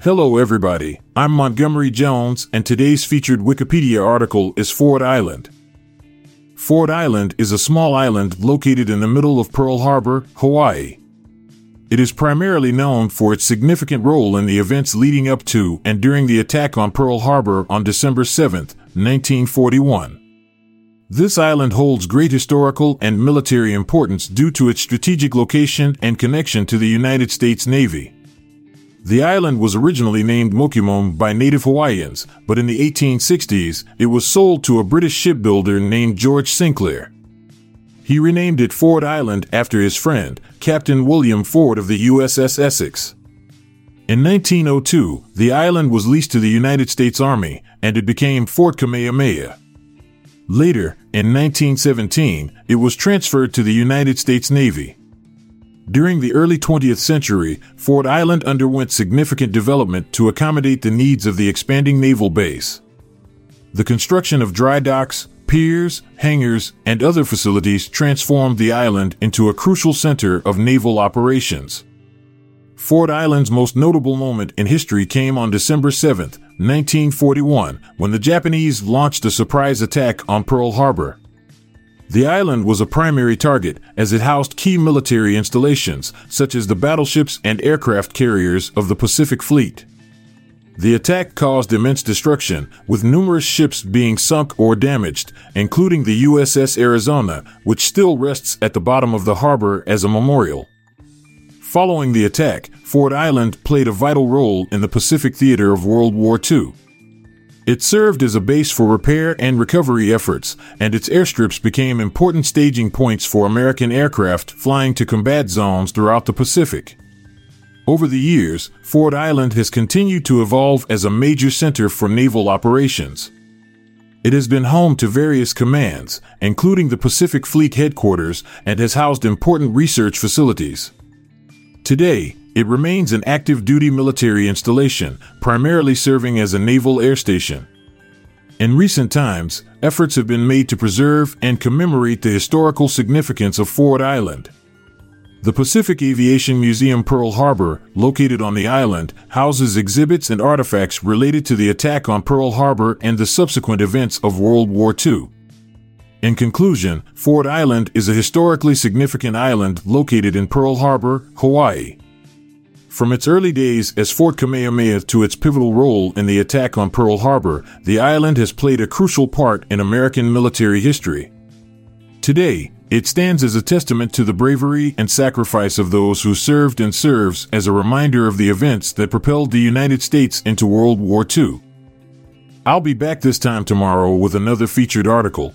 Hello, everybody. I'm Montgomery Jones, and today's featured Wikipedia article is Ford Island. Ford Island is a small island located in the middle of Pearl Harbor, Hawaii. It is primarily known for its significant role in the events leading up to and during the attack on Pearl Harbor on December 7, 1941. This island holds great historical and military importance due to its strategic location and connection to the United States Navy. The island was originally named Mokumoem by native Hawaiians, but in the 1860s, it was sold to a British shipbuilder named George Sinclair. He renamed it Ford Island after his friend, Captain William Ford of the USS Essex. In 1902, the island was leased to the United States Army, and it became Fort Kamehameha. Later, in 1917, it was transferred to the United States Navy. During the early 20th century, Ford Island underwent significant development to accommodate the needs of the expanding naval base. The construction of dry docks, piers, hangars, and other facilities transformed the island into a crucial center of naval operations. Ford Island's most notable moment in history came on December 7, 1941, when the Japanese launched a surprise attack on Pearl Harbor. The island was a primary target as it housed key military installations, such as the battleships and aircraft carriers of the Pacific Fleet. The attack caused immense destruction, with numerous ships being sunk or damaged, including the USS Arizona, which still rests at the bottom of the harbor as a memorial. Following the attack, Ford Island played a vital role in the Pacific theater of World War II. It served as a base for repair and recovery efforts, and its airstrips became important staging points for American aircraft flying to combat zones throughout the Pacific. Over the years, Ford Island has continued to evolve as a major center for naval operations. It has been home to various commands, including the Pacific Fleet headquarters, and has housed important research facilities. Today, it remains an active duty military installation, primarily serving as a naval air station. In recent times, efforts have been made to preserve and commemorate the historical significance of Ford Island. The Pacific Aviation Museum Pearl Harbor, located on the island, houses exhibits and artifacts related to the attack on Pearl Harbor and the subsequent events of World War II. In conclusion, Ford Island is a historically significant island located in Pearl Harbor, Hawaii. From its early days as Fort Kamehameha to its pivotal role in the attack on Pearl Harbor, the island has played a crucial part in American military history. Today, it stands as a testament to the bravery and sacrifice of those who served and serves as a reminder of the events that propelled the United States into World War II. I'll be back this time tomorrow with another featured article.